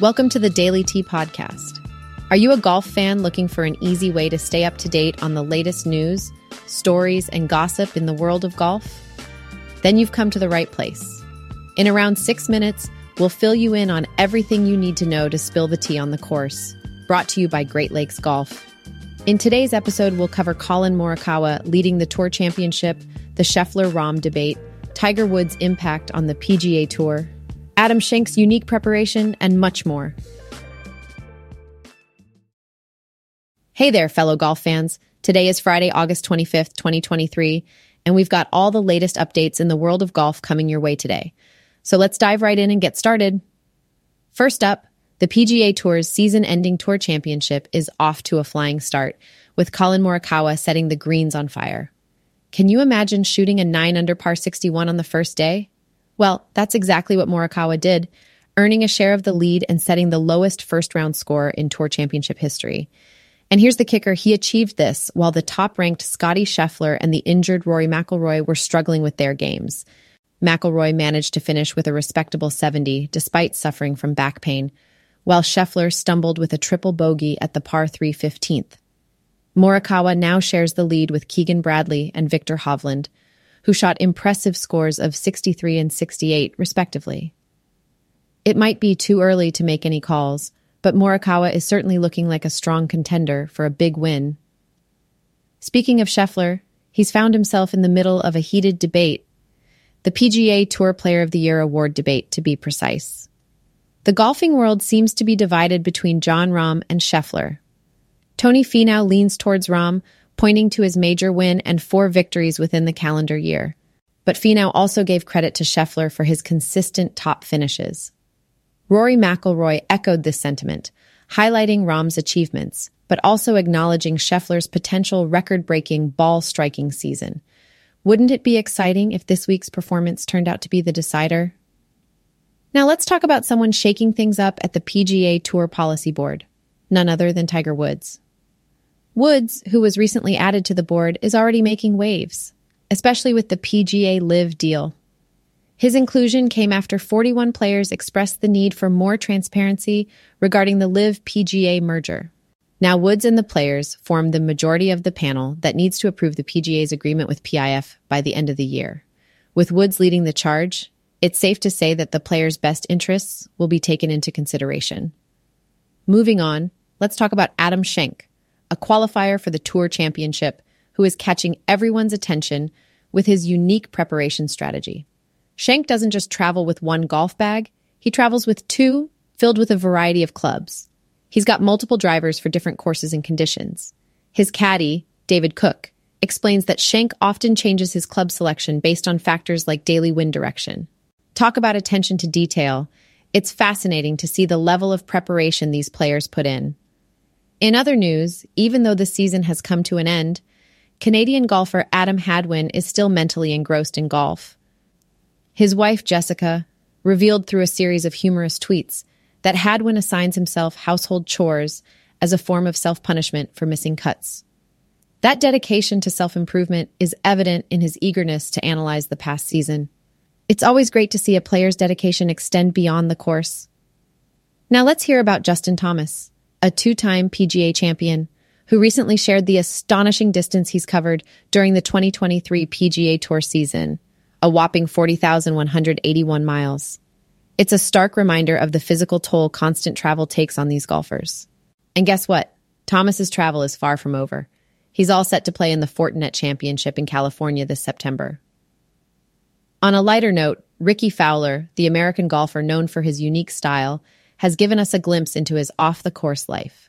Welcome to the Daily Tea Podcast. Are you a golf fan looking for an easy way to stay up to date on the latest news, stories, and gossip in the world of golf? Then you've come to the right place. In around six minutes, we'll fill you in on everything you need to know to spill the tea on the course. Brought to you by Great Lakes Golf. In today's episode, we'll cover Collin Morikawa leading the Tour Championship, the Scheffler Rahm debate, Tiger Woods' impact on the PGA Tour, Adam Schenk's unique preparation, and much more. Hey there, fellow golf fans. Today is Friday, August 25th, 2023, and we've got all the latest updates in the world of golf coming your way today. So let's dive right in and get started. First up, the PGA Tour's season ending tour championship is off to a flying start, with Collin Morikawa setting the greens on fire. Can you imagine shooting a 9 under par 61 on the first day? Well, that's exactly what Morikawa did, earning a share of the lead and setting the lowest first round score in Tour Championship history. And here's the kicker he achieved this while the top ranked Scottie Scheffler and the injured Rory McIlroy were struggling with their games. McIlroy managed to finish with a respectable 70 despite suffering from back pain, while Scheffler stumbled with a triple bogey at the par 3 15th. Morikawa now shares the lead with Keegan Bradley and Viktor Hovland, who shot impressive scores of 63 and 68, respectively. It might be too early to make any calls, but Morikawa is certainly looking like a strong contender for a big win. Speaking of Scheffler, he's found himself in the middle of a heated debate, the PGA Tour Player of the Year award debate, to be precise. The golfing world seems to be divided between Jon Rahm and Scheffler. Tony Finau leans towards Rahm, pointing to his major win and four victories within the calendar year. But Finau also gave credit to Scheffler for his consistent top finishes. Rory McIlroy echoed this sentiment, highlighting Rahm's achievements, but also acknowledging Scheffler's potential record-breaking ball striking season. Wouldn't it be exciting if this week's performance turned out to be the decider? Now let's talk about someone shaking things up at the PGA Tour Policy Board, none other than Tiger Woods. Woods, who was recently added to the board, is already making waves, especially with the PGA LIV deal. His inclusion came after 41 players expressed the need for more transparency regarding the LIV PGA merger. Now, Woods and the players form the majority of the panel that needs to approve the PGA's agreement with PIF by the end of the year. With Woods leading the charge, it's safe to say that the players' best interests will be taken into consideration. Moving on, let's talk about Adam Schenk, a qualifier for the Tour Championship, who is catching everyone's attention with his unique preparation strategy. Schenk doesn't just travel with one golf bag, he travels with two filled with a variety of clubs. He's got multiple drivers for different courses and conditions. His caddy, David Cook, explains that Schenk often changes his club selection based on factors like daily wind direction. Talk about attention to detail. It's fascinating to see the level of preparation these players put in. In other news, even though the season has come to an end, Canadian golfer Adam Hadwin is still mentally engrossed in golf. His wife, Jessica, revealed through a series of humorous tweets that Hadwin assigns himself household chores as a form of self punishment for missing cuts. That dedication to self improvement is evident in his eagerness to analyze the past season. It's always great to see a player's dedication extend beyond the course. Now let's hear about Justin Thomas a two time PGA champion who recently shared the astonishing distance he's covered during the 2023 PGA Tour season, a whopping 40,181 miles. It's a stark reminder of the physical toll constant travel takes on these golfers. And guess what? Thomas's travel is far from over. He's all set to play in the Fortinet Championship in California this September. On a lighter note, Rickie Fowler, the American golfer known for his unique style, has given us a glimpse into his off the course life.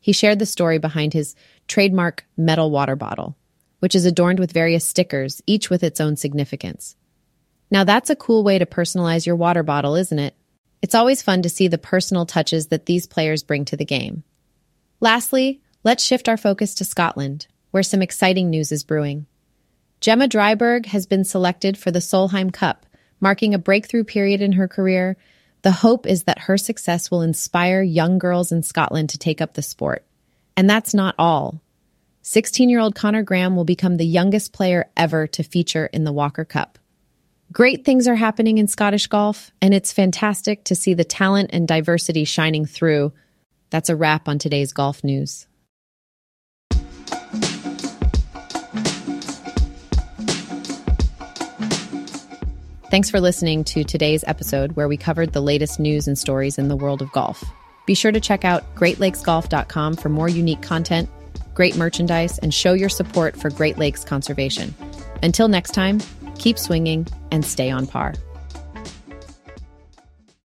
He shared the story behind his trademark metal water bottle, which is adorned with various stickers, each with its own significance. Now, that's a cool way to personalize your water bottle, isn't it? It's always fun to see the personal touches that these players bring to the game. Lastly, let's shift our focus to Scotland, where some exciting news is brewing. Gemma Dryburgh has been selected for the Solheim Cup, marking a breakthrough period in her career the hope is that her success will inspire young girls in Scotland to take up the sport. And that's not all. 16 year old Connor Graham will become the youngest player ever to feature in the Walker Cup. Great things are happening in Scottish golf, and it's fantastic to see the talent and diversity shining through. That's a wrap on today's golf news. Thanks for listening to today's episode where we covered the latest news and stories in the world of golf. Be sure to check out greatlakesgolf.com for more unique content, great merchandise, and show your support for Great Lakes conservation. Until next time, keep swinging and stay on par.